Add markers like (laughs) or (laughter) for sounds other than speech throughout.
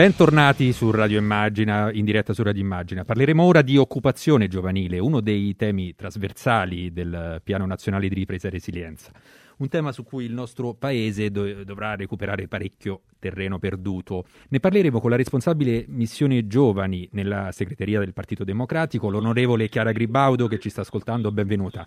Bentornati su Radio Immagina, in diretta su Radio Immagina. Parleremo ora di occupazione giovanile, uno dei temi trasversali del Piano Nazionale di Ripresa e Resilienza. Un tema su cui il nostro paese do- dovrà recuperare parecchio terreno perduto. Ne parleremo con la responsabile missione giovani nella segreteria del Partito Democratico, l'onorevole Chiara Gribaudo che ci sta ascoltando. Benvenuta.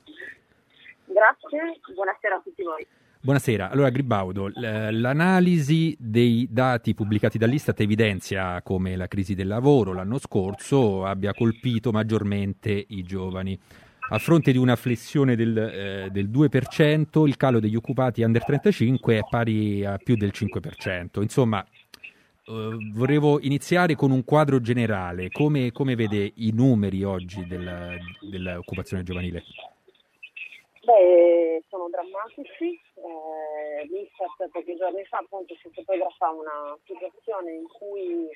Grazie, buonasera a tutti voi. Buonasera, allora Gribaudo, l'analisi dei dati pubblicati dall'Istat evidenzia come la crisi del lavoro l'anno scorso abbia colpito maggiormente i giovani. A fronte di una flessione del, eh, del 2%, il calo degli occupati under 35 è pari a più del 5%. Insomma, eh, volevo iniziare con un quadro generale. Come, come vede i numeri oggi del, dell'occupazione giovanile? Beh, sono drammatici. Eh, L'Istat pochi giorni fa appunto si fotografa una situazione in cui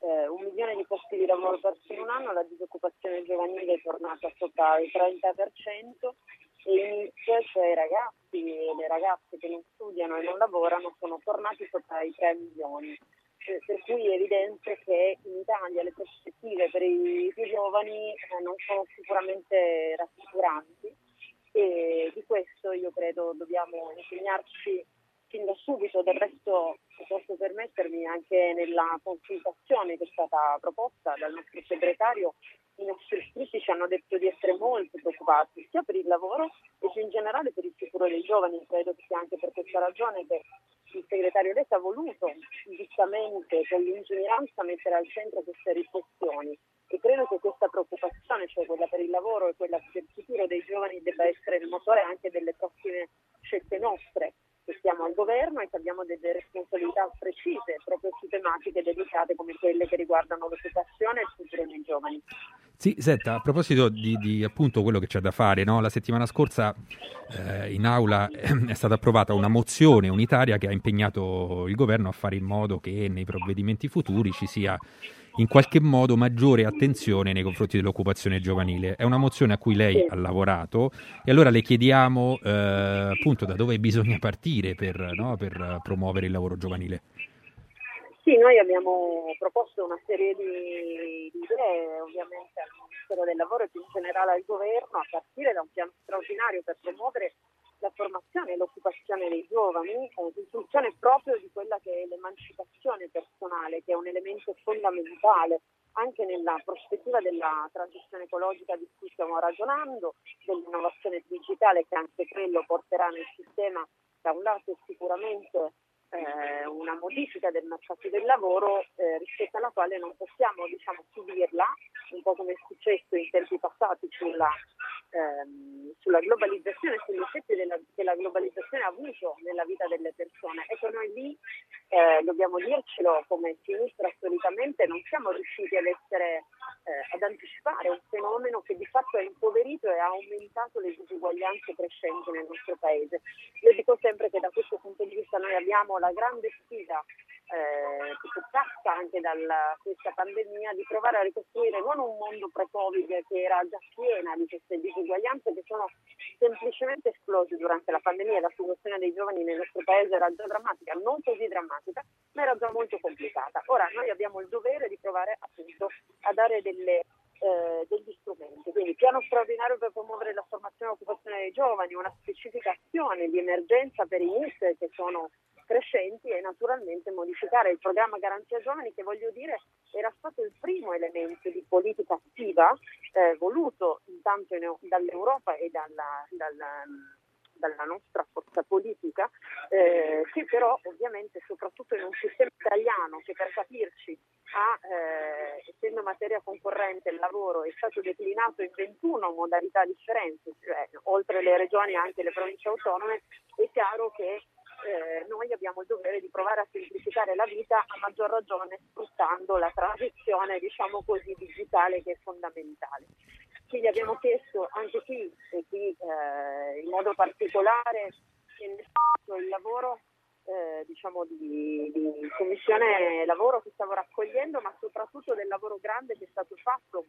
eh, un milione di posti di lavoro persi in un anno, la disoccupazione giovanile è tornata sopra il 30% e i NIT, cioè i ragazzi e le ragazze che non studiano e non lavorano, sono tornati sopra i 3 milioni. Eh, per cui è evidente che in Italia le prospettive per i più giovani eh, non sono sicuramente rassicuranti e di questo io credo dobbiamo impegnarci fin da subito, del resto posso permettermi anche nella consultazione che è stata proposta dal nostro segretario, i nostri iscritti ci hanno detto di essere molto preoccupati sia per il lavoro e più in generale per il futuro dei giovani, credo che sia anche per questa ragione che il segretario Letta ha voluto giustamente con lungimiranza mettere al centro queste riflessioni e credo che questa preoccupazione, cioè quella per il lavoro e quella per il futuro dei giovani, debba essere il motore anche delle prossime scelte nostre che siamo al governo e che abbiamo delle responsabilità precise proprio su tematiche delicate come quelle che riguardano l'occupazione e il futuro dei giovani. Sì, senta, a proposito di, di appunto quello che c'è da fare, no? la settimana scorsa eh, in aula è stata approvata una mozione unitaria che ha impegnato il governo a fare in modo che nei provvedimenti futuri ci sia in qualche modo maggiore attenzione nei confronti dell'occupazione giovanile. È una mozione a cui lei ha lavorato e allora le chiediamo eh, appunto da dove bisogna partire per, no, per, promuovere il lavoro giovanile. Sì, noi abbiamo proposto una serie di, di idee ovviamente al Ministero del Lavoro e più in generale al Governo a partire da un piano straordinario per promuovere la formazione e l'occupazione dei giovani eh, in funzione proprio di quella che è l'emancipazione personale, che è un elemento fondamentale anche nella prospettiva della transizione ecologica di cui stiamo ragionando, dell'innovazione digitale che anche quello porterà nel sistema da un lato sicuramente eh, una modifica del mercato del lavoro eh, rispetto alla quale non possiamo diciamo, subirla, un po' come è successo in tempi passati sulla, ehm, sulla globalizzazione, sugli effetti della, che la globalizzazione ha avuto nella vita delle persone. Ecco, noi lì eh, dobbiamo dircelo come sinistra solitamente, non siamo riusciti ad, essere, eh, ad anticipare un fenomeno che di fatto ha impoverito e ha aumentato le disuguaglianze crescenti nel nostro paese. Io dico sempre che da questo punto di vista noi abbiamo la grande sfida eh, che passa anche da questa pandemia di provare a ricostruire non un mondo pre-Covid che era già piena di queste disuguaglianze che sono semplicemente esplose durante la pandemia. La situazione dei giovani nel nostro paese era già drammatica, non così drammatica, ma era già molto complicata. Ora noi abbiamo il dovere di provare appunto a dare delle eh, degli strumenti. Quindi piano straordinario per promuovere la formazione e l'occupazione dei giovani, una specifica azione di emergenza per i NIS che sono crescenti e naturalmente modificare il programma Garanzia Giovani che voglio dire era stato il primo elemento di politica attiva eh, voluto intanto in, dall'Europa e dalla, dalla dalla nostra forza politica, eh, che però ovviamente soprattutto in un sistema italiano che per capirci ha, eh, essendo materia concorrente il lavoro, è stato declinato in 21 modalità differenti, cioè oltre le regioni anche le province autonome, è chiaro che eh, noi abbiamo il dovere di provare a semplificare la vita a maggior ragione sfruttando la transizione diciamo così digitale che è fondamentale. Quindi abbiamo chiesto anche qui, e qui eh, in modo particolare, il lavoro eh, diciamo di, di, commissione lavoro che stavo raccogliendo, ma soprattutto del lavoro grande che è stato fatto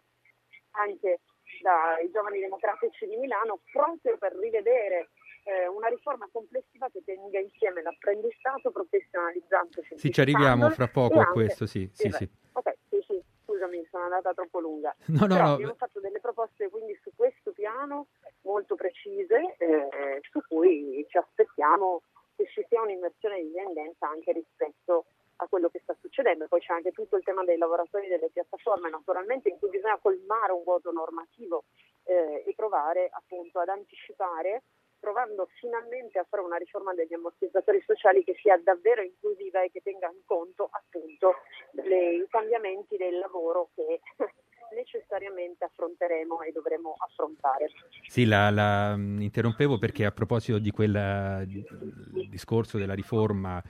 anche dai giovani democratici di Milano proprio per rivedere eh, una riforma complessiva che tenga insieme l'apprendistato professionalizzante. Sì, ci arriviamo fra poco a questo, sì. sì, sì. Ok, sì, sì, scusami, sono andata troppo lunga. (laughs) No, no, Però no. abbiamo fatto delle proposte quindi su questo piano molto precise, eh, su cui ci aspettiamo che ci sia un'inversione di tendenza anche rispetto a quello che sta succedendo. Poi c'è anche tutto il tema dei lavoratori delle piattaforme, naturalmente, in cui bisogna colmare un vuoto normativo eh, e provare appunto ad anticipare provando finalmente a fare una riforma degli ammortizzatori sociali che sia davvero inclusiva e che tenga in conto appunto le, i cambiamenti del lavoro che necessariamente affronteremo e dovremo affrontare. Sì, la, la interrompevo perché a proposito di quel discorso della riforma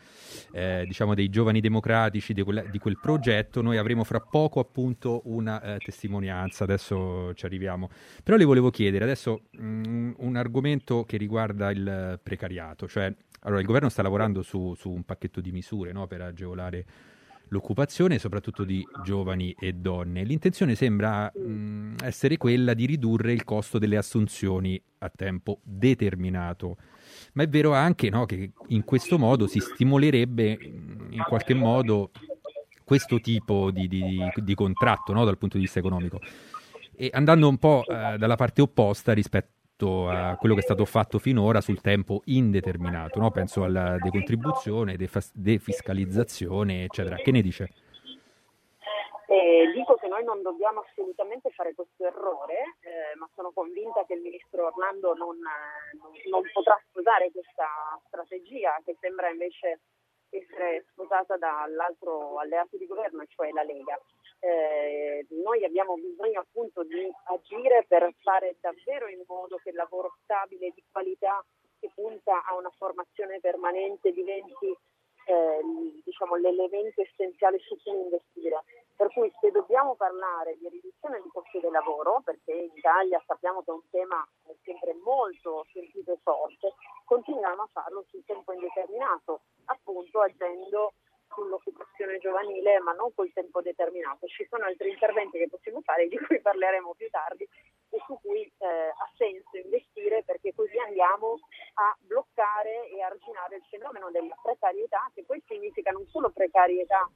eh, diciamo dei giovani democratici, di, quella, di, quel progetto, noi avremo fra poco appunto una eh, testimonianza, adesso ci arriviamo. Però le volevo chiedere adesso mh, un argomento che riguarda il precariato, cioè allora il governo sta lavorando su, su un pacchetto di misure no, per agevolare l'occupazione, soprattutto di giovani e donne. L'intenzione sembra mh, essere quella di ridurre il costo delle assunzioni a tempo determinato. Ma è vero anche no, che in questo modo si stimolerebbe in qualche modo questo tipo di, di, di contratto no, dal punto di vista economico. E andando un po' eh, dalla parte opposta rispetto a quello che è stato fatto finora sul tempo indeterminato, no? penso alla decontribuzione, defas- defiscalizzazione, eccetera. Che ne dice? Eh, dico che noi non dobbiamo assolutamente fare questo errore, eh, ma sono convinta che il ministro Orlando non, non, non potrà sposare questa strategia che sembra invece essere sposata dall'altro alleato di governo, cioè la Lega. Eh, noi abbiamo bisogno appunto di agire per fare davvero in modo che il lavoro stabile di qualità che punta a una formazione permanente diventi eh, diciamo, l'elemento essenziale su cui investire. Per cui se dobbiamo parlare di riduzione di costi del lavoro, perché in Italia sappiamo che è un tema sempre molto sentito e forte, continuiamo a farlo sul tempo indeterminato, appunto agendo sull'occupazione giovanile, ma non col tempo determinato. Ci sono altri interventi che possiamo fare, di cui parleremo più tardi, e su cui eh, ha senso investire perché così andiamo a bloccare e arginare il fenomeno della precarietà, che poi significa non solo precarietà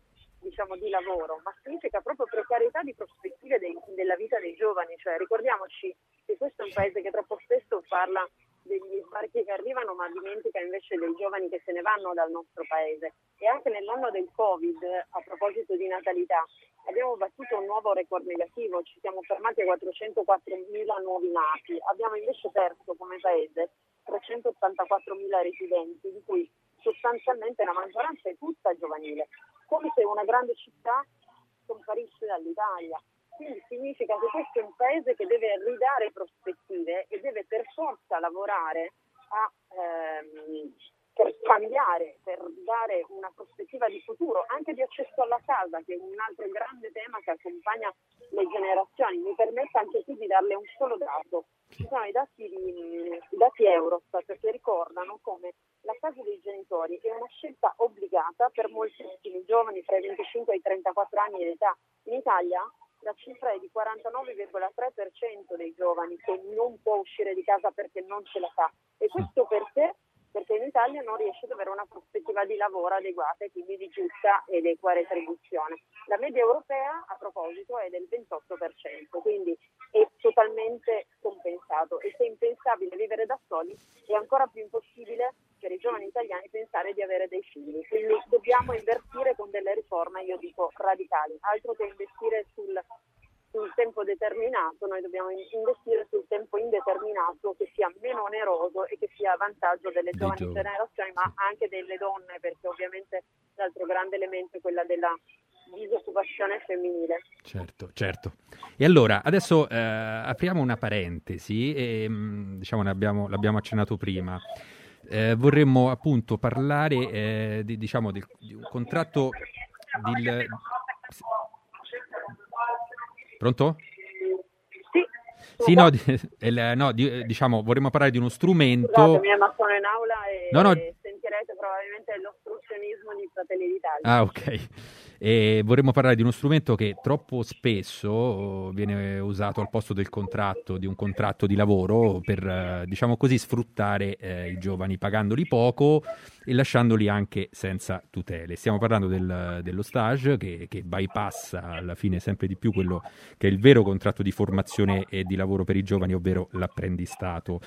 diciamo, di lavoro, ma significa proprio precarietà di prospettive dei, della vita dei giovani. Cioè, ricordiamoci che questo è un paese che troppo spesso parla degli sbarchi che arrivano, ma dimentica invece dei giovani che se ne vanno dal nostro paese. E anche nell'anno del Covid, a proposito di natalità, abbiamo battuto un nuovo record negativo, ci siamo fermati a 404.000 nuovi nati, abbiamo invece perso come paese 384.000 residenti, di cui sostanzialmente la maggioranza è tutta giovanile, come se una grande città scomparisse dall'Italia. Quindi significa che questo è un paese che deve ridare prospettive e deve per forza lavorare a, ehm, per cambiare, per dare una prospettiva di futuro, anche di accesso alla casa, che è un altro grande tema che accompagna le generazioni. Mi permetta anche qui di darle un solo dato. Ci sono i dati, di, i dati Eurostat che ricordano come la casa dei genitori è una scelta obbligata per moltissimi giovani tra i 25 e i 34 anni di età. In Italia la cifra è di 49,3% dei giovani che non può uscire di casa perché non ce la fa. E questo perché? Perché in Italia non riesce ad avere una prospettiva di lavoro adeguata e quindi di giusta ed equa retribuzione. La media europea, a proposito, è del 28%, quindi è totalmente compensato. E se è impensabile vivere da soli, è ancora più impossibile per i giovani italiani pensare di avere dei figli. Quindi dobbiamo investire con delle riforme, io dico radicali, altro che investire sul, sul tempo determinato, noi dobbiamo investire sul tempo indeterminato che sia meno oneroso e che sia a vantaggio delle Dei giovani giovani. generazioni, ma anche delle donne, perché ovviamente l'altro grande elemento è quella della disoccupazione femminile. Certo, certo. E allora, adesso eh, apriamo una parentesi e mh, diciamo abbiamo, l'abbiamo accennato prima. Eh, vorremmo appunto parlare eh, di, diciamo, del- di un contratto del... Pronto? Sì, Sì, no, di- (laughs) no, di- diciamo, vorremmo parlare di uno strumento... Scusatemi, ma sono in aula e No, no. sentirete probabilmente l'ostruzionismo di Fratelli d'Italia. Ah, ok. E vorremmo parlare di uno strumento che troppo spesso viene usato al posto del contratto, di un contratto di lavoro per, diciamo così, sfruttare eh, i giovani pagandoli poco e lasciandoli anche senza tutele. Stiamo parlando del, dello stage che, che, bypassa alla fine sempre di più quello che è il vero contratto di formazione e di lavoro per i giovani, ovvero l'apprendistato.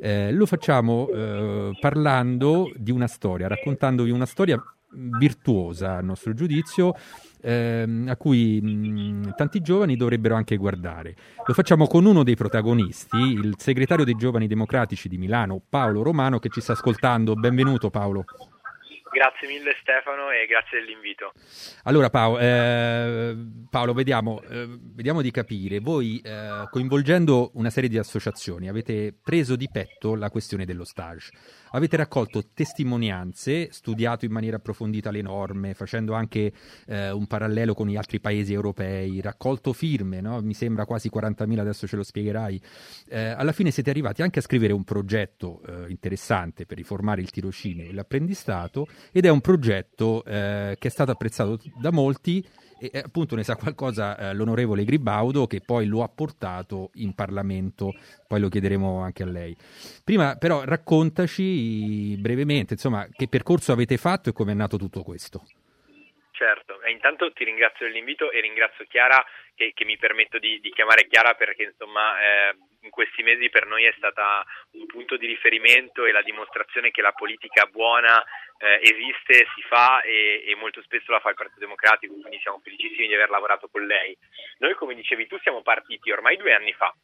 Eh, lo facciamo eh, parlando di una storia, raccontandovi una storia virtuosa a nostro giudizio ehm, a cui mh, tanti giovani dovrebbero anche guardare. Lo facciamo con uno dei protagonisti, il segretario dei giovani democratici di Milano, Paolo Romano, che ci sta ascoltando. Benvenuto Paolo. Grazie mille Stefano e grazie dell'invito. Allora Paolo, eh, Paolo vediamo, eh, vediamo, di capire, voi eh, coinvolgendo una serie di associazioni avete preso di petto la questione dello stage, avete raccolto testimonianze, studiato in maniera approfondita le norme, facendo anche eh, un parallelo con gli altri paesi europei, raccolto firme, no? mi sembra quasi 40.000, adesso ce lo spiegherai. Eh, alla fine siete arrivati anche a scrivere un progetto eh, interessante per riformare il tirocinio e l'apprendistato ed è un progetto eh, che è stato apprezzato da molti e appunto ne sa qualcosa eh, l'onorevole Gribaudo che poi lo ha portato in Parlamento, poi lo chiederemo anche a lei. Prima però raccontaci brevemente, insomma, che percorso avete fatto e come è nato tutto questo. Certo, e intanto ti ringrazio dell'invito e ringrazio Chiara che, che mi permetto di, di, chiamare Chiara perché insomma eh, in questi mesi per noi è stata un punto di riferimento e la dimostrazione che la politica buona eh, esiste, si fa e, e, molto spesso la fa il Partito Democratico, quindi siamo felicissimi di aver lavorato con lei. Noi come dicevi tu siamo partiti ormai due anni fa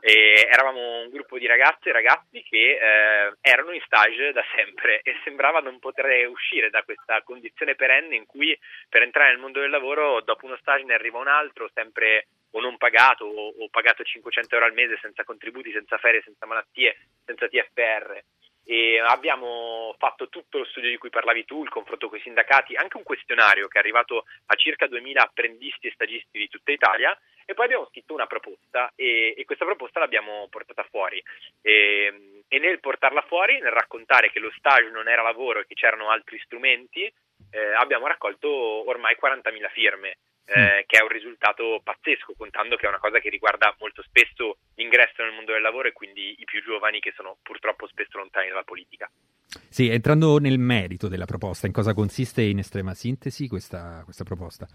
eravamo un gruppo di ragazze e ragazzi che eh, erano in stage da sempre e sembrava non poter uscire da questa condizione perenne in cui per entrare nel mondo del lavoro dopo uno stage ne arriva un altro sempre o non pagato o, o pagato 500 euro al mese senza contributi, senza ferie, senza malattie, senza TFR e abbiamo fatto tutto lo studio di cui parlavi tu, il confronto con i sindacati, anche un questionario che è arrivato a circa 2000 apprendisti e stagisti di tutta Italia e poi abbiamo scritto una proposta e, e questa proposta l'abbiamo portata fuori. E, e, nel portarla fuori, nel raccontare che lo stage non era lavoro e che c'erano altri strumenti, eh, abbiamo raccolto ormai 40.000 firme eh, che è un risultato pazzesco, contando che è una cosa che riguarda molto spesso l'ingresso nel mondo del lavoro e quindi i più giovani che sono purtroppo spesso lontani dalla politica. Sì, entrando nel merito della proposta, in cosa consiste in estrema sintesi questa, questa proposta?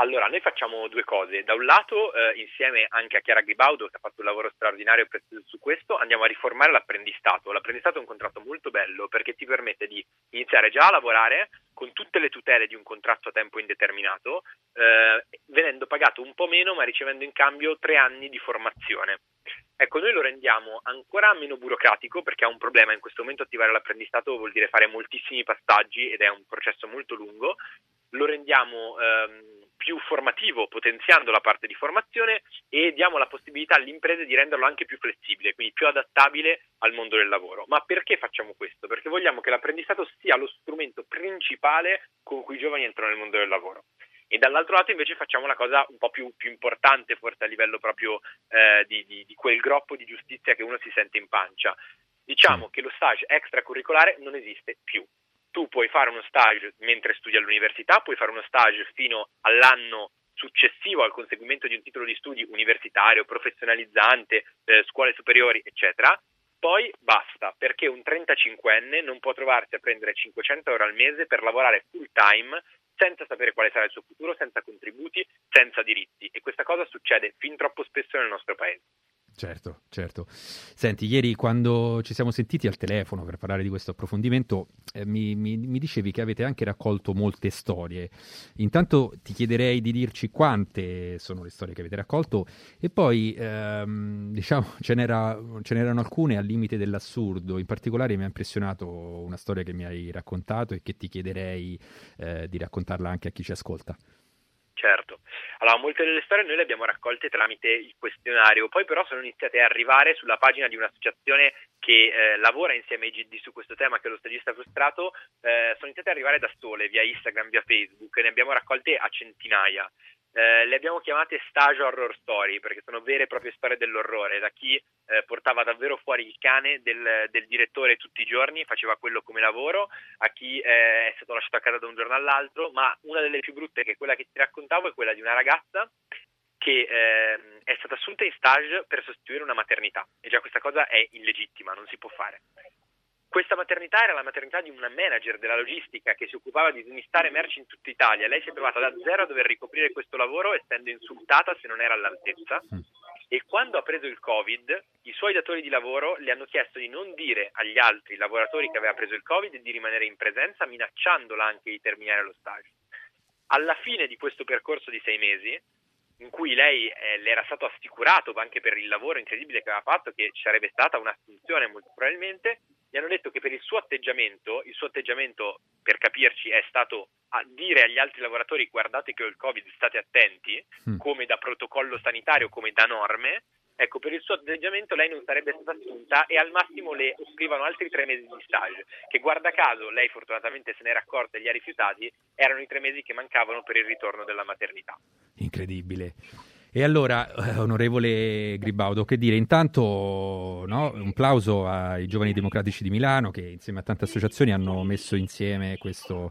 Allora, noi facciamo due cose. Da un lato, eh, insieme anche a Chiara Gribaudo, che ha fatto un lavoro straordinario su questo, andiamo a riformare l'apprendistato. L'apprendistato è un contratto molto bello perché ti permette di iniziare già a lavorare con tutte le tutele di un contratto a tempo indeterminato, eh, venendo pagato un po' meno ma ricevendo in cambio tre anni di formazione. Ecco, noi lo rendiamo ancora meno burocratico perché ha un problema. In questo momento attivare l'apprendistato vuol dire fare moltissimi passaggi ed è un processo molto lungo. Lo rendiamo ehm, più formativo, potenziando la parte di formazione e diamo la possibilità alle imprese di renderlo anche più flessibile, quindi più adattabile al mondo del lavoro. Ma perché facciamo questo? Perché vogliamo che l'apprendistato sia lo strumento principale con cui i giovani entrano nel mondo del lavoro. E dall'altro lato invece facciamo una cosa un po' più, più importante, forse a livello proprio eh, di, di, di quel groppo di giustizia che uno si sente in pancia. Diciamo che lo stage extracurricolare non esiste più tu puoi fare uno stage mentre studi all'università, puoi fare uno stage fino all'anno successivo al conseguimento di un titolo di studi universitario, professionalizzante, eh, scuole superiori, eccetera. Poi basta, perché un 35enne non può trovarsi a prendere 500 euro al mese per lavorare full time senza sapere quale sarà il suo futuro, senza contributi, senza diritti. E questa cosa succede fin troppo spesso nel nostro paese. Certo, certo. Senti, ieri quando ci siamo sentiti al telefono per parlare di questo approfondimento, eh, mi, mi, mi, dicevi che avete anche raccolto molte storie. Intanto ti chiederei di dirci quante sono le storie che avete raccolto e poi, ehm, diciamo, ce, ce n'erano alcune al limite dell'assurdo. In particolare mi ha impressionato una storia che mi hai raccontato e che ti chiederei eh, di raccontarla anche a chi ci ascolta. Allora molte delle storie noi le abbiamo raccolte tramite il questionario, poi però sono iniziate a arrivare sulla pagina di un'associazione che eh, lavora insieme ai GD su questo tema, che è lo stagista frustrato, eh, sono iniziate ad arrivare da sole, via Instagram, via Facebook, ne abbiamo raccolte a centinaia. Eh, le abbiamo chiamate stage horror story perché sono vere e proprie storie dell'orrore, da chi eh, portava davvero fuori il cane del, del, direttore tutti i giorni, faceva quello come lavoro, a chi eh, è stato lasciato a casa da un giorno all'altro, ma una delle più brutte che è quella che ti raccontavo è quella di una ragazza che eh, è stata assunta in stage per sostituire una maternità e già questa cosa è illegittima, non si può fare. Questa maternità era la maternità di una manager della logistica che si occupava di smistare merci in tutta Italia. Lei si è trovata da zero a dover ricoprire questo lavoro essendo insultata se non era all'altezza. Mm. E quando ha preso il Covid, i suoi datori di lavoro le hanno chiesto di non dire agli altri lavoratori che aveva preso il Covid di rimanere in presenza, minacciandola anche di terminare lo stage. Alla fine di questo percorso di sei mesi, in cui lei eh, le era stato assicurato anche per il lavoro incredibile che aveva fatto che ci sarebbe stata un'assunzione molto probabilmente, gli hanno detto che per il suo atteggiamento, il suo atteggiamento per capirci è stato a dire agli altri lavoratori guardate che ho il Covid, state attenti, mm. come da protocollo sanitario, come da norme, ecco per il suo atteggiamento lei non sarebbe stata assunta e al massimo le offrivano altri tre mesi di stage, che guarda caso lei fortunatamente se n'era accorta e li ha rifiutati, erano i tre mesi che mancavano per il ritorno della maternità. Incredibile. E allora, eh, onorevole Gribaudo, che dire? Intanto no, un plauso ai giovani democratici di Milano che insieme a tante associazioni hanno messo insieme questo,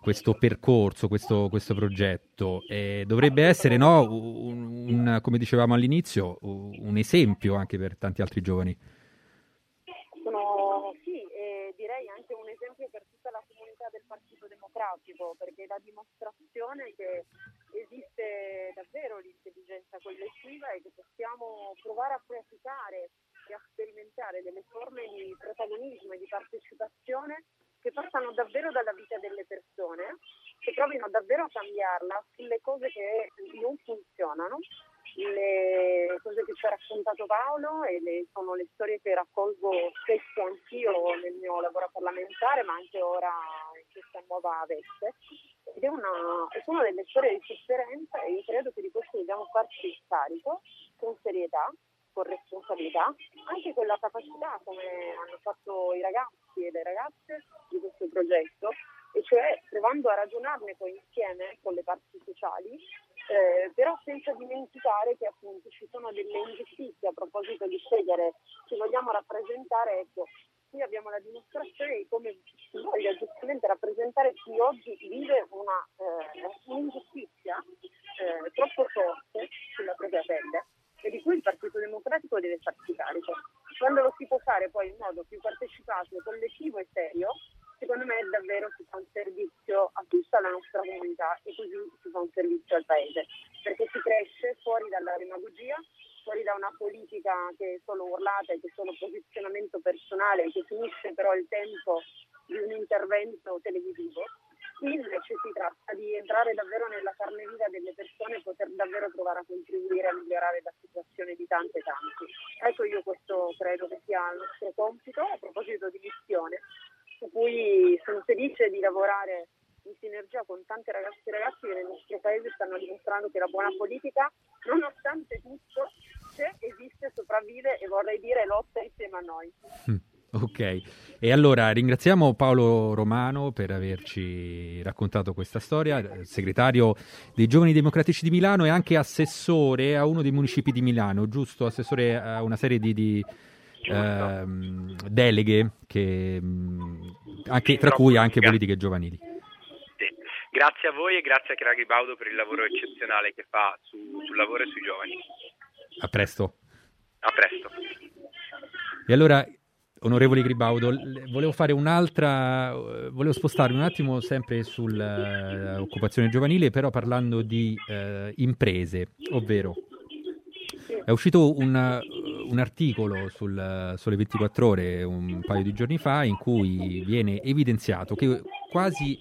questo percorso, questo, questo progetto. E dovrebbe essere, no, un, un, come dicevamo all'inizio, un esempio anche per tanti altri giovani. Sono, sì, e direi anche un esempio per tutta la comunità del Democratico, perché la dimostrazione che esiste davvero l'intelligenza collettiva e che possiamo provare a praticare e a sperimentare delle forme di protagonismo e di partecipazione che passano davvero dalla vita delle persone, che provino davvero a cambiarla sulle cose che non funzionano, le cose che ci ha raccontato Paolo e le, sono le storie che raccolgo spesso anch'io nel mio lavoro parlamentare, ma anche ora questa nuova veste ed è una, sono delle storie di sofferenza e io credo che di questo dobbiamo farci carico con serietà, con responsabilità, anche con la capacità come hanno fatto i ragazzi e le ragazze di questo progetto, e cioè provando a ragionarne poi insieme con le parti sociali, eh, però senza dimenticare che appunto ci sono delle ingiustizie a proposito di scegliere chi vogliamo rappresentare, ecco, qui abbiamo la dimostrazione di come si voglia giustamente rappresentare chi oggi vive una, eh, un'ingiustizia eh, troppo forte sulla propria pelle e di cui il Partito Democratico deve farsi carico. Quando lo si può fare poi in modo più partecipato, collettivo e serio, secondo me davvero si fa un servizio a tutta la nostra comunità e così si fa un servizio al Paese, perché si cresce fuori dalla demagogia, fuori da una politica che è solo urlata e che è solo posizionamento personale, che finisce però il tempo di un intervento televisivo. Qui invece si tratta di entrare davvero nella carne viva delle persone e poter davvero provare a contribuire a migliorare la situazione di tante e tanti. Ecco io questo credo che sia il nostro compito a proposito di missione, su cui sono felice di lavorare in sinergia con tante ragazze e ragazzi che nel nostro paese stanno dimostrando che la buona politica, nonostante tutto, c'è, esiste, sopravvive e vorrei dire lotta insieme a noi. Mm. Ok, e allora ringraziamo Paolo Romano per averci raccontato questa storia, segretario dei Giovani Democratici di Milano e anche assessore a uno dei municipi di Milano, giusto? Assessore a una serie di, di ehm, deleghe, che, mm, anche, tra cui anche politiche giovanili. Grazie a voi e grazie a Chiara Baudo per il lavoro eccezionale che fa su, sul lavoro e sui giovani. A presto. A presto. E allora, onorevole Gribaudo, volevo fare un'altra, volevo spostarmi un attimo sempre sull'occupazione giovanile, però parlando di eh, imprese, ovvero è uscito un, un articolo sul Sole 24 Ore un paio di giorni fa in cui viene evidenziato che quasi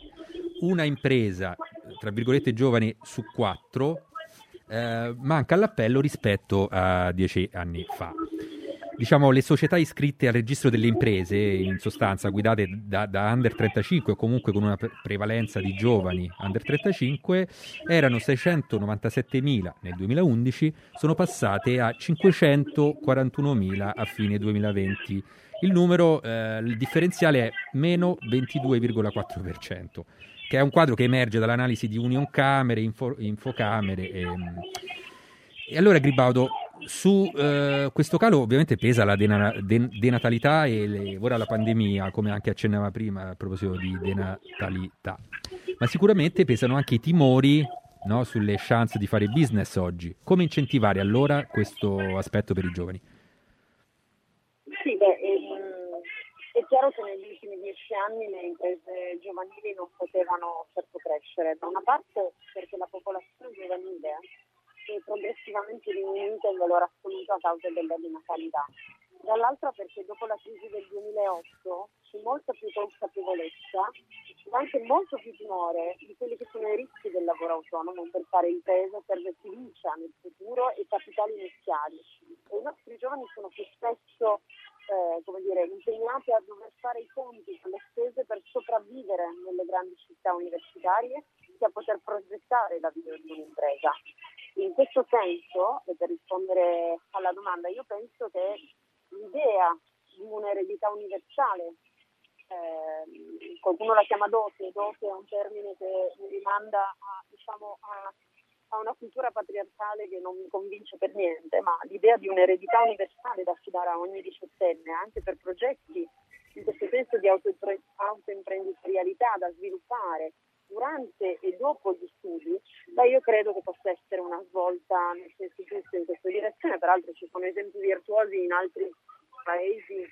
una impresa, tra virgolette giovane, su quattro eh, manca all'appello rispetto a dieci anni fa. Diciamo, le società iscritte al registro delle imprese, in sostanza guidate da, da under 35 o comunque con una prevalenza di giovani under 35, erano 697.000 nel 2011, sono passate a 541.000 a fine 2020. Il numero, eh, il differenziale è meno 22,4%. Che è un quadro che emerge dall'analisi di Union Camere, info, Infocamere. E, e allora Gribaudo, su eh, questo calo ovviamente pesa la dena- den- denatalità e le, ora la pandemia, come anche accennava prima a proposito di denatalità, ma sicuramente pesano anche i timori no, sulle chance di fare business oggi. Come incentivare allora questo aspetto per i giovani? Sì, beh, ehm, è chiaro che negli ultimi dieci anni le imprese giovanili non potevano certo crescere, da una parte perché la popolazione giovanile è progressivamente diminuita in valore assoluto a causa della denatalità dall'altra perché dopo la crisi del 2008 c'è molta più consapevolezza, ma anche molto più timore di quelli che sono i rischi del lavoro autonomo per fare impresa, serve fiducia nel futuro e capitali iniziali. E I nostri giovani sono più spesso eh, come dire, impegnati a dover fare i conti con le spese per sopravvivere nelle grandi città universitarie che a poter progettare la vita di un'impresa. In questo senso, e per rispondere alla domanda, io penso che l'idea di un'eredità universale. Eh, qualcuno la chiama dote, dote è un termine che rimanda a, diciamo, a, a, una cultura patriarcale che non mi convince per niente, ma l'idea di un'eredità universale da affidare a ogni diciottenne, anche per progetti in questo senso di autoimprenditorialità da sviluppare durante e dopo gli studi, beh, io credo che possa essere una svolta nel senso giusto in questa direzione. Peraltro ci sono esempi virtuosi in altri paesi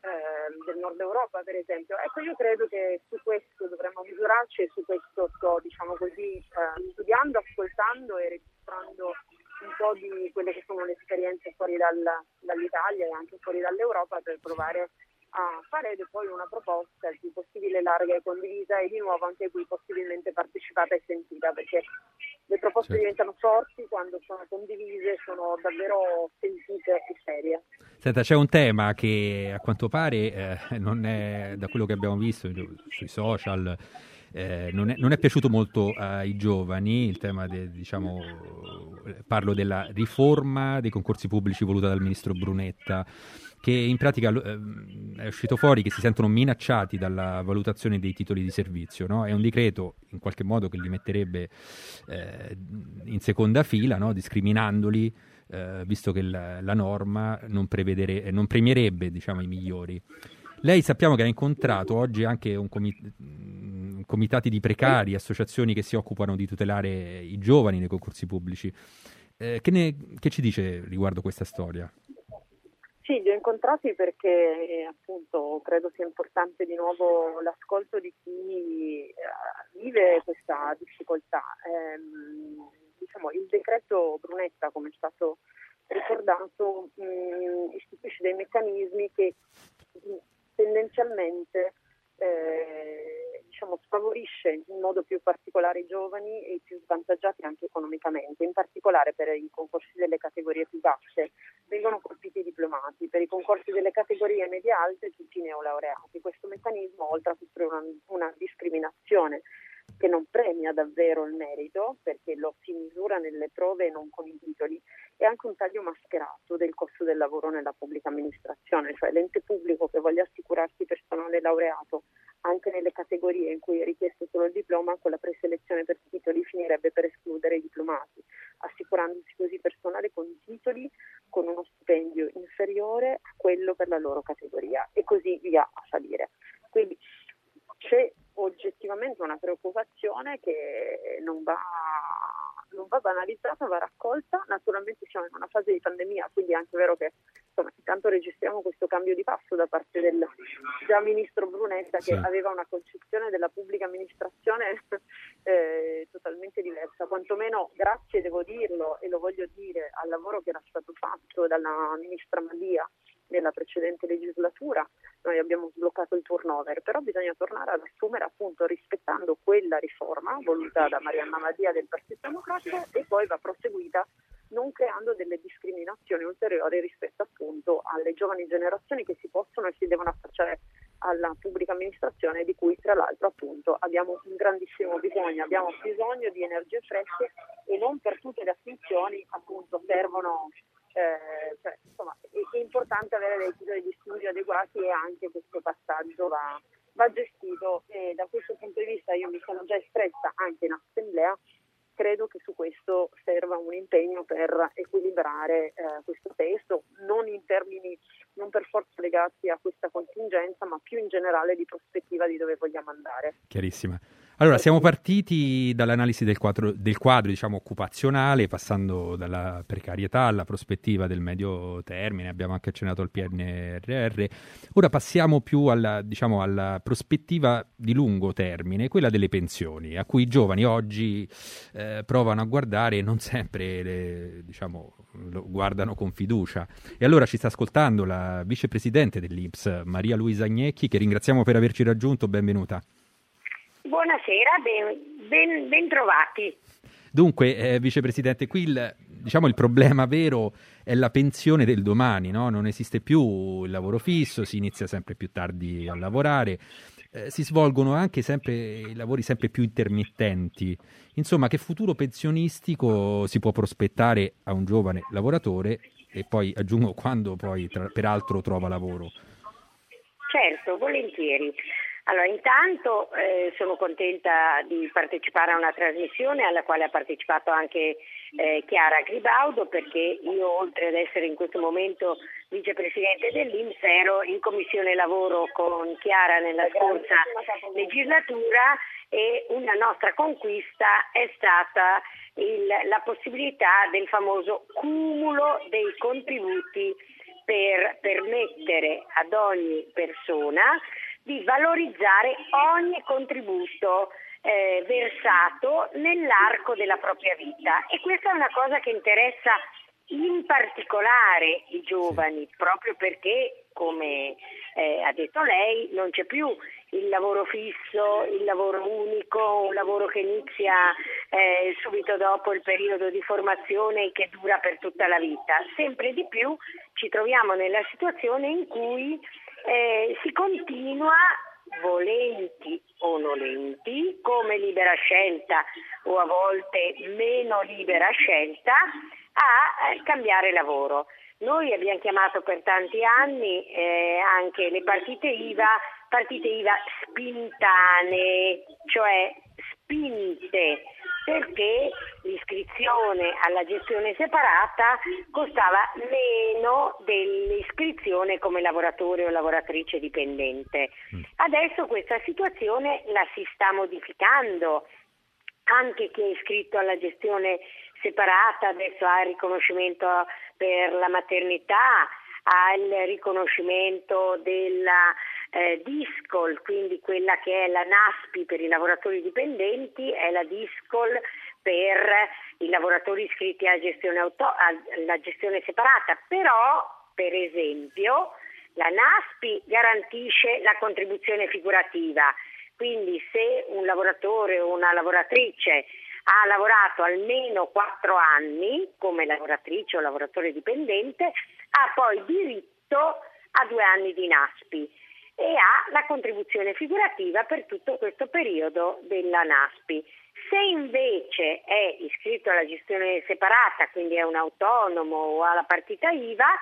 eh, del nord Europa, per esempio. Ecco, io credo che su questo dovremmo misurarci e su questo sto, diciamo così, eh, studiando, ascoltando e registrando un po' di quelle che sono le esperienze fuori dal, dall'Italia e anche fuori dall'Europa per provare a fare poi una proposta il più possibile larga e condivisa e di nuovo anche qui possibilmente partecipata e sentita perché le proposte certo. diventano forti quando sono condivise, sono davvero sentite e serie. Senta, c'è un tema che a quanto pare eh, non è, da quello che abbiamo visto sui social, eh, non, è, non, è, piaciuto molto ai giovani, il tema, de, diciamo, parlo della riforma dei concorsi pubblici voluta dal ministro Brunetta che in pratica eh, è uscito fuori che si sentono minacciati dalla valutazione dei titoli di servizio. No? È un decreto in qualche modo che li metterebbe eh, in seconda fila, no? discriminandoli, eh, visto che la, la norma non, non premierebbe diciamo, i migliori. Lei sappiamo che ha incontrato oggi anche un comit- mm, comitati di precari, associazioni che si occupano di tutelare i giovani nei concorsi pubblici. Eh, che, ne, che ci dice riguardo questa storia? Sì, li ho incontrati perché appunto credo sia importante di nuovo l'ascolto di chi eh, vive questa difficoltà. Eh, diciamo, il decreto Brunetta, come è stato ricordato, mh, mm, istituisce dei meccanismi che mh, tendenzialmente eh, diciamo, sfavorisce in modo più particolare i giovani e i più svantaggiati anche economicamente, in particolare per i concorsi delle categorie più basse vengono colpiti i diplomati, per i concorsi delle categorie media-alte tutti i neolaureati. Questo meccanismo, oltre a costruire una, una discriminazione che non premia davvero il merito perché lo si misura nelle prove e non con i titoli, è anche un taglio mascherato del costo del lavoro nella pubblica amministrazione, cioè l'ente pubblico che voglia assicurarsi personale laureato anche nelle categorie in cui è richiesto solo il diploma, con la preselezione per titoli finirebbe per escludere i diplomati, assicurandosi così personale con titoli con uno stipendio inferiore a quello per la loro categoria e così via a salire. Quindi c'è oggettivamente una preoccupazione che non va, non va banalizzata, va raccolta. Naturalmente siamo in una fase di pandemia, quindi è anche vero che insomma, intanto registriamo questo cambio di passo da parte del già ministro Brunetta che sì. aveva una concezione della pubblica amministrazione (laughs) eh, totalmente diversa. Quantomeno grazie, devo dirlo, e lo voglio dire, al lavoro che era stato fatto dalla ministra Madia nella precedente legislatura noi abbiamo sbloccato il turnover, però bisogna tornare ad assumere appunto rispettando quella riforma voluta da Marianna Madia del Partito Democratico e poi va proseguita non creando delle discriminazioni ulteriori rispetto appunto alle giovani generazioni che si possono e si devono affacciare alla pubblica amministrazione di cui tra l'altro appunto abbiamo un grandissimo bisogno, abbiamo bisogno di energie fresche e non per tutte le assunzioni appunto servono eh, cioè, insomma, è, importante avere dei titoli di studio adeguati e anche questo passaggio va, va gestito e da questo punto di vista io mi sono già espressa anche in assemblea, credo che su questo serva un impegno per equilibrare eh, questo testo, non in termini non per forza legati a questa contingenza, ma più in generale di prospettiva di dove vogliamo andare. Chiarissima. Allora, siamo partiti dall'analisi del quadro, del quadro diciamo, occupazionale, passando dalla precarietà alla prospettiva del medio termine, abbiamo anche accennato al PNRR. Ora passiamo più alla, diciamo, alla prospettiva di lungo termine, quella delle pensioni, a cui i giovani oggi eh, provano a guardare e non sempre le, diciamo, lo guardano con fiducia. E allora ci sta ascoltando la vicepresidente dell'Inps, Maria Luisa Agnecchi, che ringraziamo per averci raggiunto. Benvenuta. Buonasera, ben, ben, ben trovati. Dunque, eh, vicepresidente, qui il, diciamo, il problema vero è la pensione del domani, no? non esiste più il lavoro fisso, si inizia sempre più tardi a lavorare, eh, si svolgono anche sempre lavori sempre più intermittenti. Insomma, che futuro pensionistico si può prospettare a un giovane lavoratore e poi aggiungo quando poi tra, peraltro trova lavoro? Certo, volentieri. Allora, intanto eh, sono contenta di partecipare a una trasmissione alla quale ha partecipato anche eh, Chiara Gribaudo perché io oltre ad essere in questo momento vicepresidente dell'Inps ero in commissione lavoro con Chiara nella scorsa legislatura e una nostra conquista è stata il, la possibilità del famoso cumulo dei contributi per permettere ad ogni persona di valorizzare ogni contributo eh, versato nell'arco della propria vita e questa è una cosa che interessa in particolare i giovani, proprio perché, come eh, ha detto lei, non c'è più il lavoro fisso, il lavoro unico, un lavoro che inizia eh, subito dopo il periodo di formazione e che dura per tutta la vita. Sempre di più ci troviamo nella situazione in cui eh, si continua volenti o nolenti, come libera scelta o a volte meno libera scelta, a eh, cambiare lavoro. Noi abbiamo chiamato per tanti anni eh, anche le partite IVA partite IVA spintanee, cioè spinte perché l'iscrizione alla gestione separata costava meno dell'iscrizione come lavoratore o lavoratrice dipendente. Mm. Adesso questa situazione la si sta modificando. Anche chi è iscritto alla gestione separata adesso ha il riconoscimento per la maternità, ha il riconoscimento della eh, DISCOL, quindi quella che è la NASPI per i lavoratori dipendenti, è la DISCOL per i lavoratori iscritti alla gestione, auto- alla gestione separata, però per esempio la NASPI garantisce la contribuzione figurativa, quindi se un lavoratore o una lavoratrice ha lavorato almeno 4 anni come lavoratrice o lavoratore dipendente, ha poi diritto a due anni di NASPI e ha la contribuzione figurativa per tutto questo periodo della NASPI. Se invece è iscritto alla gestione separata, quindi è un autonomo o alla partita IVA,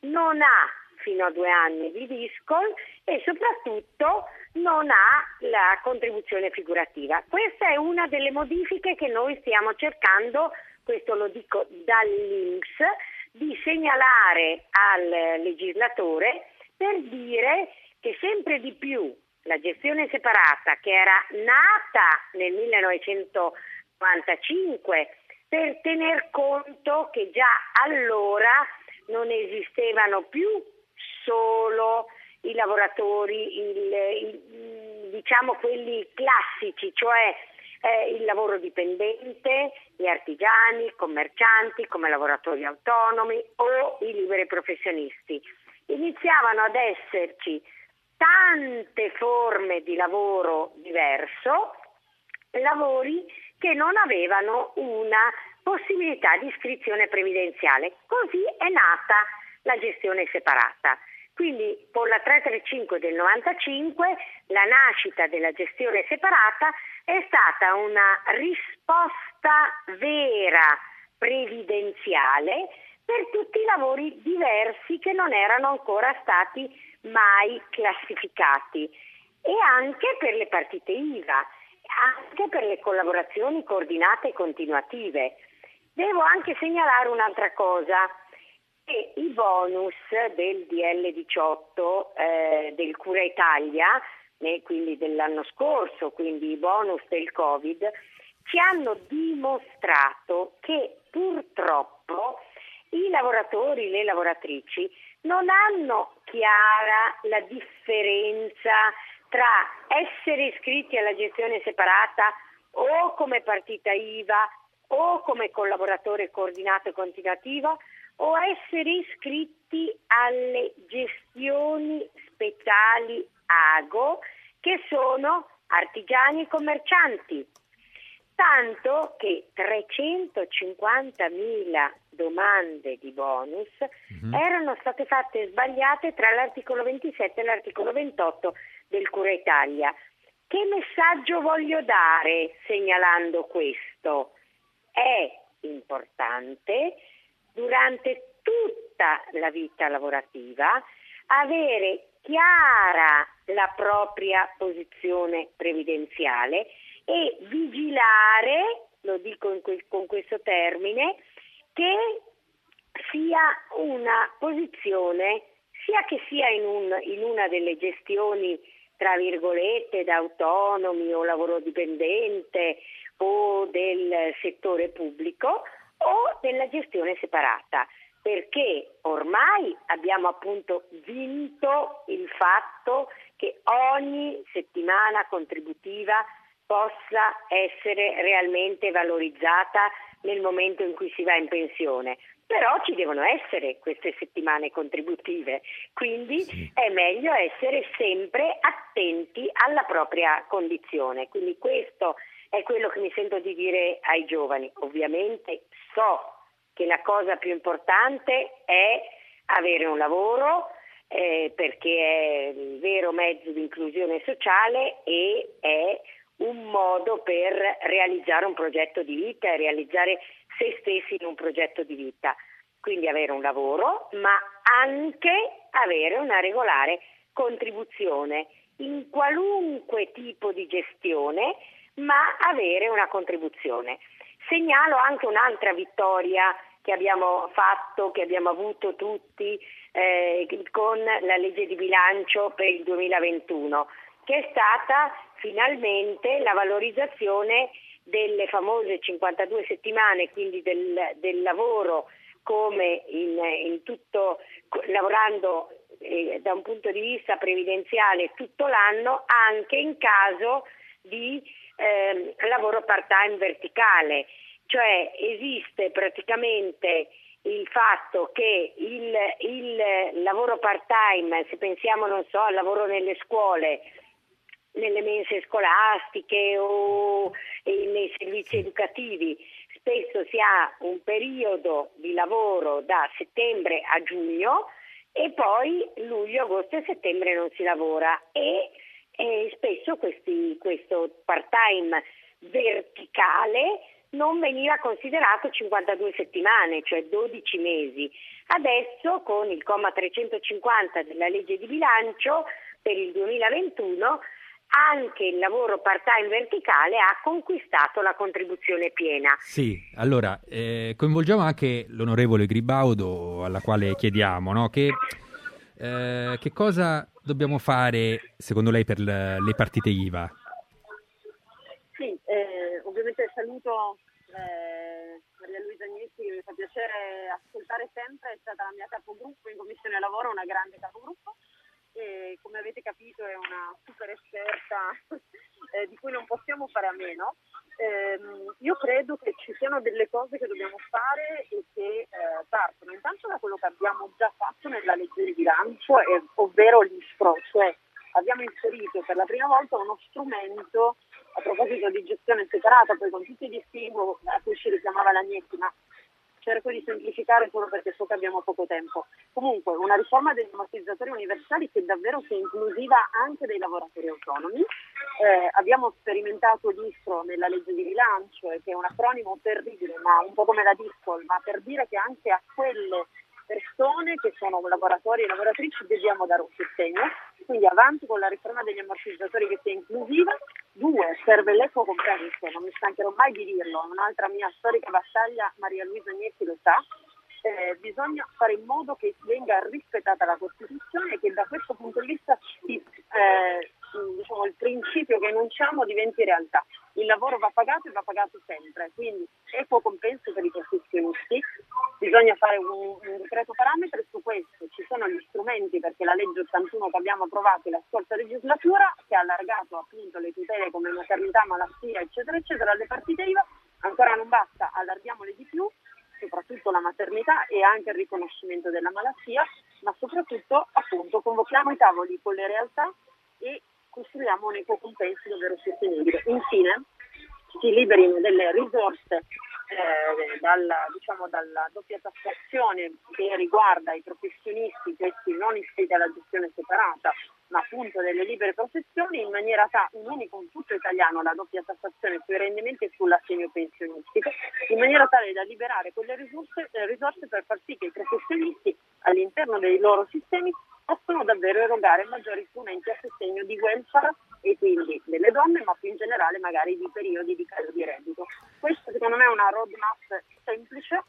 non ha fino a due anni di DISCOL e soprattutto non ha la contribuzione figurativa. Questa è una delle modifiche che noi stiamo cercando, questo lo dico dall'Inps, di segnalare al legislatore per dire che sempre di più la gestione separata, che era nata nel 1995 per tener conto che già allora non esistevano più solo i lavoratori, il, il, diciamo quelli classici, cioè eh, il lavoro dipendente, gli artigiani, i commercianti come lavoratori autonomi o i liberi professionisti. Iniziavano ad esserci tante forme di lavoro diverso, lavori che non avevano una possibilità di iscrizione previdenziale. Così è nata la gestione separata. Quindi con la 335 del 95 la nascita della gestione separata è stata una risposta vera previdenziale per tutti i lavori diversi che non erano ancora stati mai classificati. e anche per le partite IVA, anche per le collaborazioni coordinate e continuative. Devo anche segnalare un'altra cosa, che i bonus del DL18 eh, del Cura Italia, eh, quindi dell'anno scorso, quindi i bonus del Covid, ci hanno dimostrato che purtroppo i lavoratori, le lavoratrici non hanno chiara la differenza tra essere iscritti alla gestione separata o come partita IVA o come collaboratore coordinato e continuativo o essere iscritti alle gestioni speciali AGO che sono artigiani e commercianti. Tanto che 350.000 domande di bonus mm-hmm. erano state fatte sbagliate tra l'articolo 27 e l'articolo 28 del Cura Italia. Che messaggio voglio dare segnalando questo? È importante durante tutta la vita lavorativa avere chiara la propria posizione previdenziale e vigilare, lo dico que- con questo termine, che sia una posizione, sia che sia in, un, in una delle gestioni tra virgolette da autonomi o lavoro dipendente o del settore pubblico o della gestione separata perché ormai abbiamo appunto vinto il fatto che ogni settimana contributiva possa essere realmente valorizzata nel momento in cui si va in pensione. Però ci devono essere queste settimane contributive, quindi sì. è meglio essere sempre attenti alla propria condizione. Quindi questo è quello che mi sento di dire ai giovani. Ovviamente so che la cosa più importante è avere un lavoro eh, perché è il vero mezzo di inclusione sociale e è un modo per realizzare un progetto di vita e realizzare se stessi in un progetto di vita. Quindi avere un lavoro, ma anche avere una regolare contribuzione in qualunque tipo di gestione, ma avere una contribuzione. Segnalo anche un'altra vittoria che abbiamo fatto, che abbiamo avuto tutti eh, con la legge di bilancio per il 2021, che è stata finalmente la valorizzazione delle famose 52 settimane, quindi del, del lavoro come in, in tutto, lavorando eh, da un punto di vista previdenziale tutto l'anno, anche in caso di eh, lavoro part-time verticale, cioè esiste praticamente il fatto che il, il lavoro part-time, se pensiamo non so, al lavoro nelle scuole, nelle mense scolastiche o nei servizi educativi, spesso si ha un periodo di lavoro da settembre a giugno e poi luglio, agosto e settembre non si lavora e, e spesso questi, questo part-time verticale non veniva considerato 52 settimane, cioè 12 mesi. Adesso con il comma 350 della legge di bilancio per il 2021 anche il lavoro part-time verticale ha conquistato la contribuzione piena. Sì, allora eh, coinvolgiamo anche l'onorevole Gribaudo alla quale chiediamo no, che, eh, che cosa dobbiamo fare secondo lei per le, partite IVA? Sì, eh, ovviamente saluto eh, Maria Luisa Agnetti mi fa piacere ascoltare sempre, è stata la mia capogruppo in Commissione Lavoro, una grande capogruppo e come avete capito è una super esperta (laughs) eh, di cui non possiamo fare a meno. Eh, io credo che ci siano delle cose che dobbiamo fare e che eh, partono intanto da quello che abbiamo già fatto nella legge di bilancio, ovvero l'ISPRO, cioè abbiamo inserito per la prima volta uno strumento a proposito di gestione separata, poi con tutti gli stimoli a cui ci richiamava l'Agnetti, ma cerco di semplificare solo perché so che abbiamo poco tempo. Comunque, una riforma degli ammortizzatori universali che davvero sia inclusiva anche dei lavoratori autonomi. Eh, abbiamo sperimentato l'ISPRO nella legge di bilancio, che è un acronimo terribile, ma un po' come la DISCOL, ma per dire che anche a quelle persone che sono lavoratori e lavoratrici dobbiamo dare un sostegno quindi avanti con la riforma degli ammortizzatori che sia inclusiva. Due, serve l'eco compenso, non mi stancherò mai di dirlo, un'altra mia storica battaglia, Maria Luisa Agnetti lo sa, eh, bisogna fare in modo che venga rispettata la Costituzione e che da questo punto di vista eh, diciamo, il principio che enunciamo diventi realtà. Il lavoro va pagato e va pagato sempre, quindi equo compenso per i professionisti, bisogna fare un, un decreto parametri su questo, ci sono gli strumenti perché la legge 81 che abbiamo approvato la scorsa legislatura che ha allargato appunto le tutele come maternità, malattia eccetera eccetera alle partite IVA, ancora non basta, allarghiamole di più soprattutto la maternità e anche il riconoscimento della malattia, ma soprattutto appunto convochiamo i tavoli con le realtà e costruiamo un ecocompenso davvero sostenibile. Infine si liberino delle risorse eh, dalla, diciamo, dalla, doppia tassazione che riguarda i professionisti, questi non iscritti alla gestione separata, ma appunto delle libere professioni, in maniera tale, un unico in tutto italiano, la doppia tassazione sui rendimenti e sull'assegno pensionistico, in maniera tale da liberare quelle risorse, eh, risorse per far sì che i professionisti all'interno dei loro sistemi possono davvero erogare maggiori strumenti a sostegno di welfare e quindi delle donne, ma più in generale magari di periodi di calo di reddito. Questo secondo me è una roadmap semplice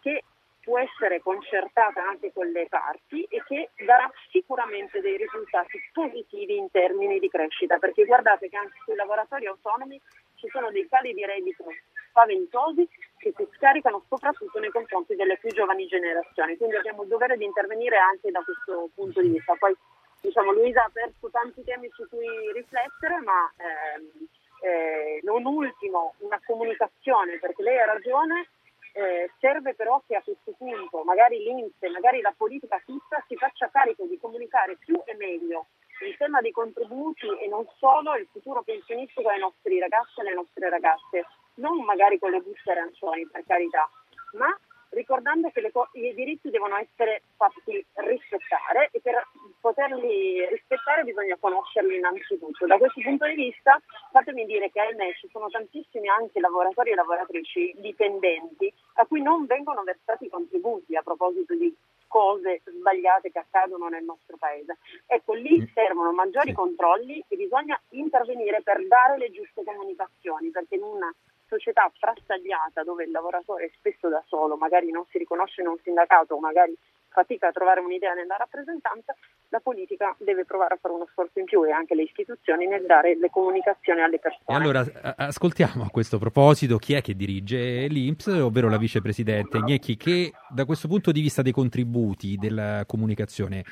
che può essere concertata anche con le parti e che darà sicuramente dei risultati positivi in termini di crescita, perché guardate che anche sui lavoratori autonomi ci sono dei cali di reddito spaventosi che si scaricano soprattutto nei confronti delle più giovani generazioni, quindi abbiamo il dovere di intervenire anche da questo punto di vista. Poi diciamo, Luisa ha perso tanti temi su cui riflettere, ma ehm, eh, non ultimo una comunicazione, perché lei ha ragione, eh, serve però che a questo punto magari l'Inps, magari la politica tutta si faccia carico di comunicare più e meglio il tema dei contributi e non solo il futuro pensionistico ai nostri ragazzi e alle nostre ragazze, non magari con le buste arancioni per carità, ma ricordando che co- i diritti devono essere fatti rispettare e per poterli rispettare bisogna conoscerli innanzitutto. Da questo punto di vista fatemi dire che ahimè ci sono tantissimi anche lavoratori e lavoratrici dipendenti a cui non vengono versati i contributi a proposito di cose sbagliate che accadono nel nostro paese. Ecco, lì mm. servono maggiori controlli e bisogna intervenire per dare le giuste comunicazioni, perché in una società frastagliata dove il lavoratore è spesso da solo, magari non si riconosce in un sindacato o magari fatica a trovare un'idea nella rappresentanza, la politica deve provare a fare uno sforzo in più e anche le istituzioni nel dare le comunicazioni alle persone. Allora ascoltiamo a questo proposito chi è che dirige l'Inps, ovvero la vicepresidente Gnecchi, che da questo punto di vista dei contributi della comunicazione,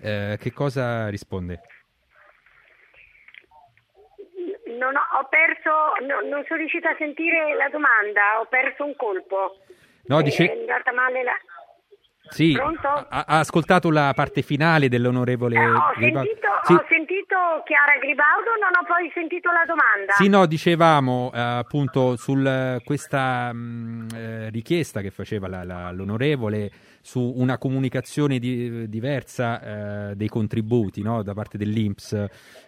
eh, che cosa risponde? Non ho, ho perso, no, non sono riuscita a sentire la domanda, ho perso un colpo. No, dice... È andata male la... Sì, ha, ha, ascoltato la parte finale dell'onorevole eh, ho, sentito, sì. ho sentito Chiara Gribaudo, non ho poi sentito la domanda. Sì, no, dicevamo eh, appunto su questa mh, mm, eh, richiesta che faceva la, la, l'onorevole su una comunicazione di, diversa eh, dei contributi no, da parte dell'Inps.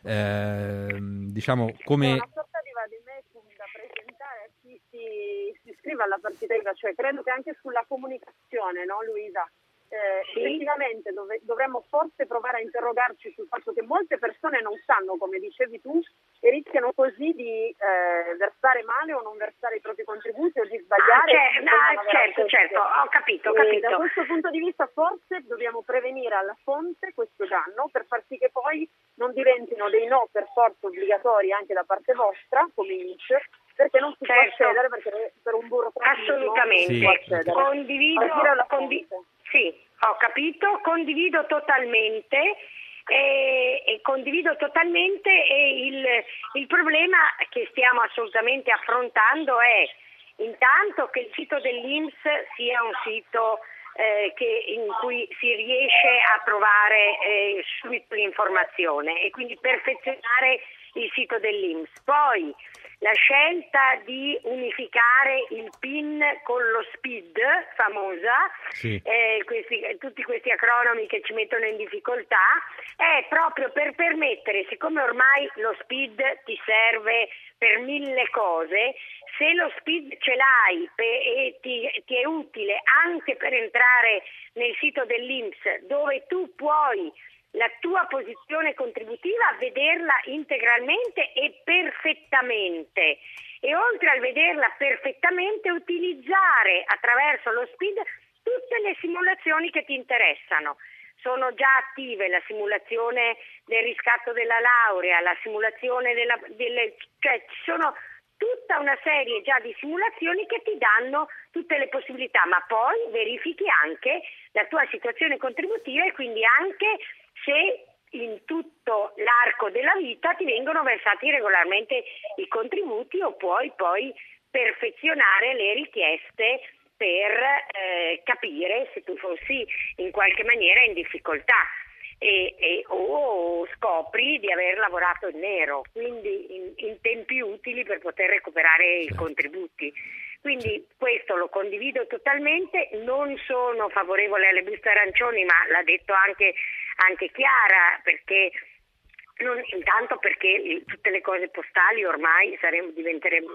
Eh, diciamo come... Una sorta di vademecum da presentare a chi si, si iscrive alla partita IVA, cioè credo che anche sulla comunicazione, no Luisa? eh, sì. effettivamente dov- dovremmo forse provare a interrogarci sul fatto che molte persone non sanno, come dicevi tu, e rischiano così di eh, versare male o non versare i propri contributi o di sbagliare. Ah, cioè, ah, certo, certo, ho capito, ho capito. da questo punto di vista forse dobbiamo prevenire alla fonte questo danno per far sì che poi non diventino dei no per forza obbligatori anche da parte vostra, come INCE, perché non si certo. può accedere perché per un burocratismo assolutamente sì. condivido, condivido sì, ho capito, condivido totalmente. E, e condivido totalmente e il, il problema che stiamo assolutamente affrontando è intanto che il sito dell'Inps sia un sito eh, che, in cui si riesce a trovare eh, subito l'informazione e quindi perfezionare il sito dell'Inps. Poi la scelta di unificare il PIN con lo SPID, famosa, sì. eh, questi, tutti questi acronomi che ci mettono in difficoltà, è proprio per permettere, siccome ormai lo SPID ti serve per mille cose, se lo SPID ce l'hai e ti, ti è utile anche per entrare nel sito dell'Inps dove tu puoi la tua posizione contributiva, vederla integralmente e perfettamente e oltre a vederla perfettamente utilizzare attraverso lo SPID tutte le simulazioni che ti interessano. Sono già attive la simulazione del riscatto della laurea, la simulazione della, delle, cioè ci sono tutta una serie già di simulazioni che ti danno tutte le possibilità, ma poi verifichi anche la tua situazione contributiva e quindi anche se in tutto l'arco della vita ti vengono versati regolarmente i contributi o puoi poi perfezionare le richieste per eh, capire se tu fossi in qualche maniera in difficoltà e, e, o scopri di aver lavorato in nero, quindi in, in tempi utili per poter recuperare i contributi. Quindi questo lo condivido totalmente, non sono favorevole alle buste arancioni, ma l'ha detto anche, anche Chiara, perché non, intanto perché tutte le cose postali ormai saremo,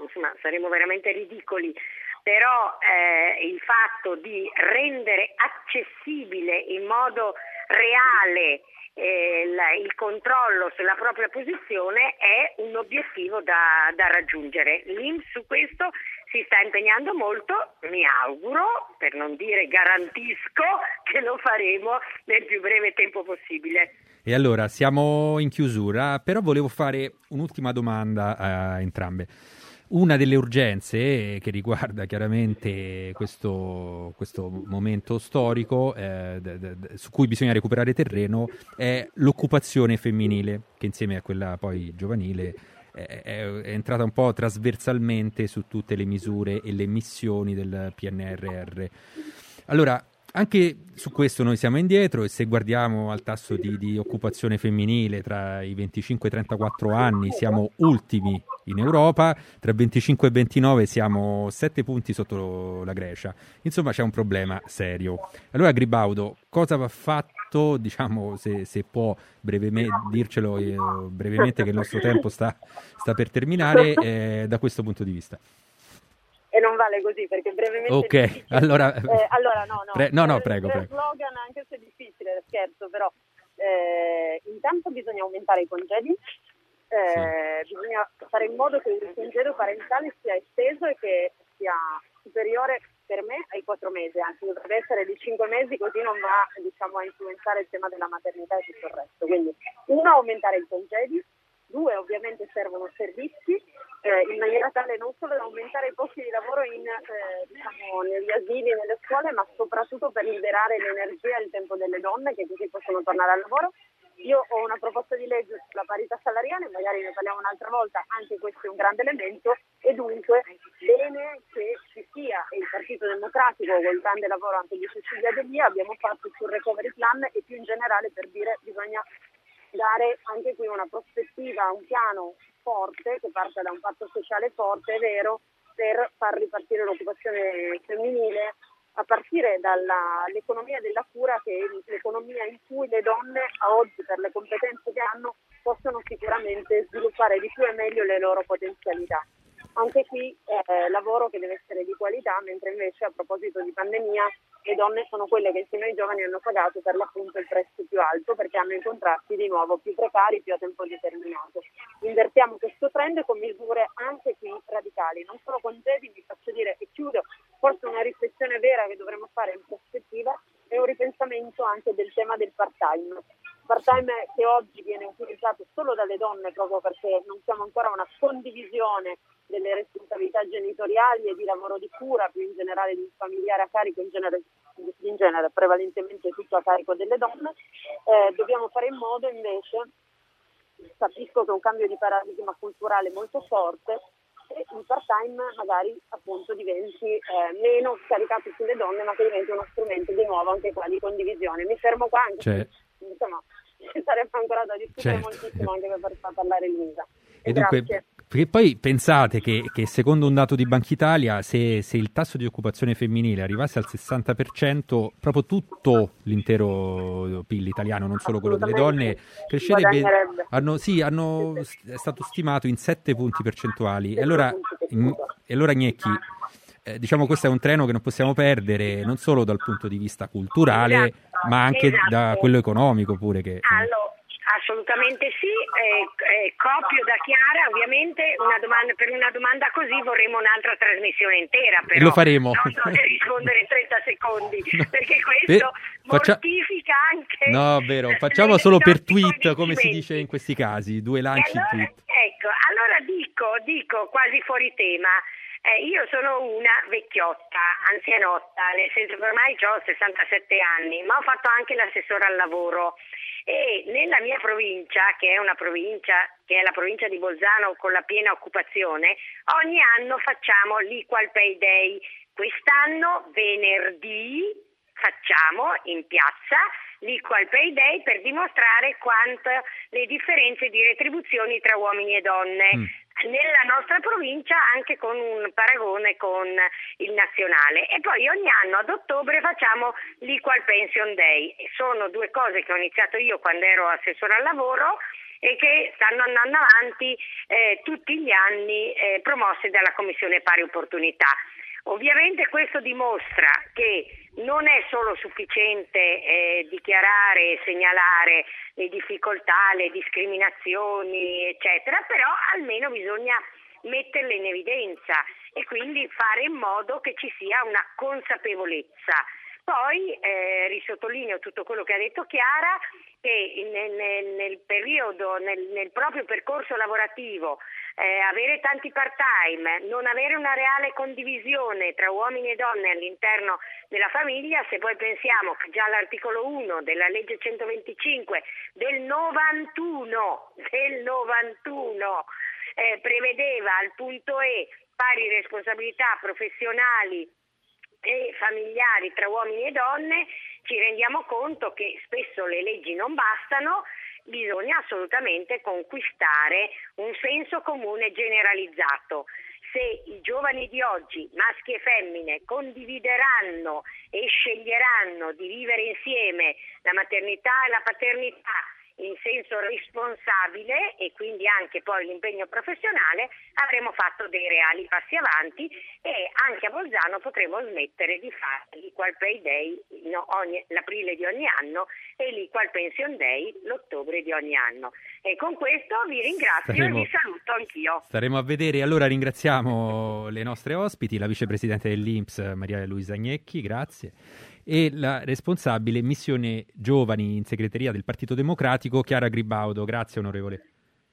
insomma, saremo veramente ridicoli, però eh, il fatto di rendere accessibile in modo reale eh, il controllo sulla propria posizione è un obiettivo da, da raggiungere. L'INPS su questo si sta impegnando molto, mi auguro, per non dire garantisco, (laughs) che lo faremo nel più breve tempo possibile. E allora siamo in chiusura, però volevo fare un'ultima domanda a entrambe. Una delle urgenze che riguarda chiaramente questo, questo momento storico eh, d- d- su cui bisogna recuperare terreno è l'occupazione femminile, che insieme a quella poi giovanile è, è entrata un po' trasversalmente su tutte le misure e le missioni del PNRR. Allora, anche su questo noi siamo indietro e se guardiamo al tasso di, di, occupazione femminile tra i 25 e i 34 anni siamo ultimi in Europa, tra 25 e 29 siamo 7 punti sotto la Grecia. Insomma c'è un problema serio. Allora Gribaudo, cosa va fatto, diciamo se, se può brevemente, dircelo eh, brevemente che il nostro tempo sta, sta per terminare eh, da questo punto di vista? Non vale così perché brevemente ok allora, eh, allora no no, pre- no, no eh, prego, prego. slogan anche se è difficile scherzo però eh, intanto bisogna aumentare i congedi eh, sì. bisogna fare in modo che il congedo parentale sia esteso e che sia superiore per me ai quattro mesi, anzi dovrebbe essere di cinque mesi così non va diciamo, a influenzare il tema della maternità e tutto il resto. Quindi uno aumentare i congedi, due ovviamente servono servizi eh, in maniera tale non solo da aumentare i posti di lavoro in, eh, diciamo, negli asili, nelle scuole, ma soprattutto per liberare l'energia e il tempo delle donne che così possono tornare al lavoro. Io ho una proposta di legge sulla parità salariale, magari ne parliamo un'altra volta, anche questo è un grande elemento e dunque bene che ci sia e il Partito Democratico col grande lavoro anche di Cecilia De Via abbiamo fatto sul recovery plan e più in generale per dire bisogna dare anche qui una prospettiva, un piano forte che parte da un patto sociale forte, è vero, per far ripartire l'occupazione femminile a partire dall'economia della cura che è l'economia in cui le donne a oggi per le competenze che hanno possono sicuramente sviluppare di più e meglio le loro potenzialità. Anche qui eh, lavoro che deve essere di qualità, mentre invece a proposito di pandemia le donne sono quelle che insieme ai giovani hanno pagato per l'appunto il prezzo più alto perché hanno i contratti di nuovo più precari, più a tempo determinato. Invertiamo questo trend con misure anche qui radicali, non solo congedi, vi faccio dire e chiudo, forse una riflessione vera che dovremmo fare in prospettiva è un ripensamento anche del tema del part-time. Part-time che oggi viene utilizzato solo dalle donne proprio perché non siamo ancora a una condivisione delle responsabilità genitoriali e di lavoro di cura, più in generale di un familiare a carico, in genere, in genere prevalentemente tutto a carico delle donne, eh, dobbiamo fare in modo invece, capisco che è un cambio di paradigma culturale molto forte, che il part-time magari appunto diventi eh, meno scaricato sulle donne, ma che diventi uno strumento di nuovo anche qua di condivisione. Mi fermo qua anche cioè. Insomma ci sarebbe ancora da discutere certo. moltissimo anche per far parlare Lisa. E, dunque, perché poi pensate che, che, secondo un dato di Banca Italia, se, se, il tasso di occupazione femminile arrivasse al 60%, proprio tutto l'intero PIL italiano, non solo quello delle donne, crescerebbe. Hanno, sì, hanno, è stato stimato in 7 punti percentuali. E allora, e allora Gnecchi, eh, diciamo questo è un treno che non possiamo perdere, non solo dal punto di vista culturale, ma anche esatto. da quello economico pure che... Allora, Assolutamente sì, eh, eh, copio da Chiara, ovviamente una domanda, per una domanda così vorremmo un'altra trasmissione intera, però lo faremo. non so se rispondere in 30 secondi, (laughs) perché questo Beh, faccia... mortifica anche... No, vero, facciamo solo per tweet, come si dice in questi casi, due lanci allora, tweet. Ecco, allora dico, dico quasi fuori tema, eh, io sono una vecchiotta, anzianotta, nel senso che ormai ho 67 anni, ma ho fatto anche l'assessore al lavoro e nella mia provincia, che è una provincia che è la provincia di Bolzano con la piena occupazione, ogni anno facciamo l'Equal Pay Day. Quest'anno venerdì facciamo in piazza l'Equal Pay Day per dimostrare quanto le differenze di retribuzioni tra uomini e donne. Mm nella nostra provincia anche con un paragone con il nazionale e poi ogni anno ad ottobre facciamo l'Equal Pension Day. Sono due cose che ho iniziato io quando ero assessore al lavoro e che stanno andando avanti eh, tutti gli anni eh, promosse dalla Commissione Pari Opportunità. Ovviamente questo dimostra che non è solo sufficiente eh, dichiarare e segnalare le difficoltà, le discriminazioni, eccetera, però almeno bisogna metterle in evidenza e quindi fare in modo che ci sia una consapevolezza. Poi eh, risottolineo tutto quello che ha detto Chiara, che nel, nel, nel periodo, nel, nel, proprio percorso lavorativo, eh, avere tanti part-time, non avere una reale condivisione tra uomini e donne all'interno della famiglia, se poi pensiamo che già l'articolo 1 della legge 125 del 91, del 91 eh, prevedeva al punto E pari responsabilità professionali e familiari tra uomini e donne, ci rendiamo conto che spesso le leggi non bastano, bisogna assolutamente conquistare un senso comune generalizzato. Se i giovani di oggi, maschi e femmine, condivideranno e sceglieranno di vivere insieme la maternità e la paternità in senso responsabile e quindi anche poi l'impegno professionale, avremo fatto dei reali passi avanti e anche a Bolzano potremo smettere di fare l'Equal Pay Day no, ogni, l'aprile di ogni anno e l'Equal Pension Day l'ottobre di ogni anno. E con questo vi ringrazio staremo, e vi saluto anch'io. Staremo a vedere. Allora ringraziamo le nostre ospiti, la vicepresidente dell'Inps Maria Luisa Agnecchi, grazie e la responsabile missione giovani in segreteria del Partito Democratico, Chiara Gribaudo. Grazie onorevole.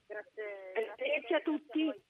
Grazie, Grazie a tutti.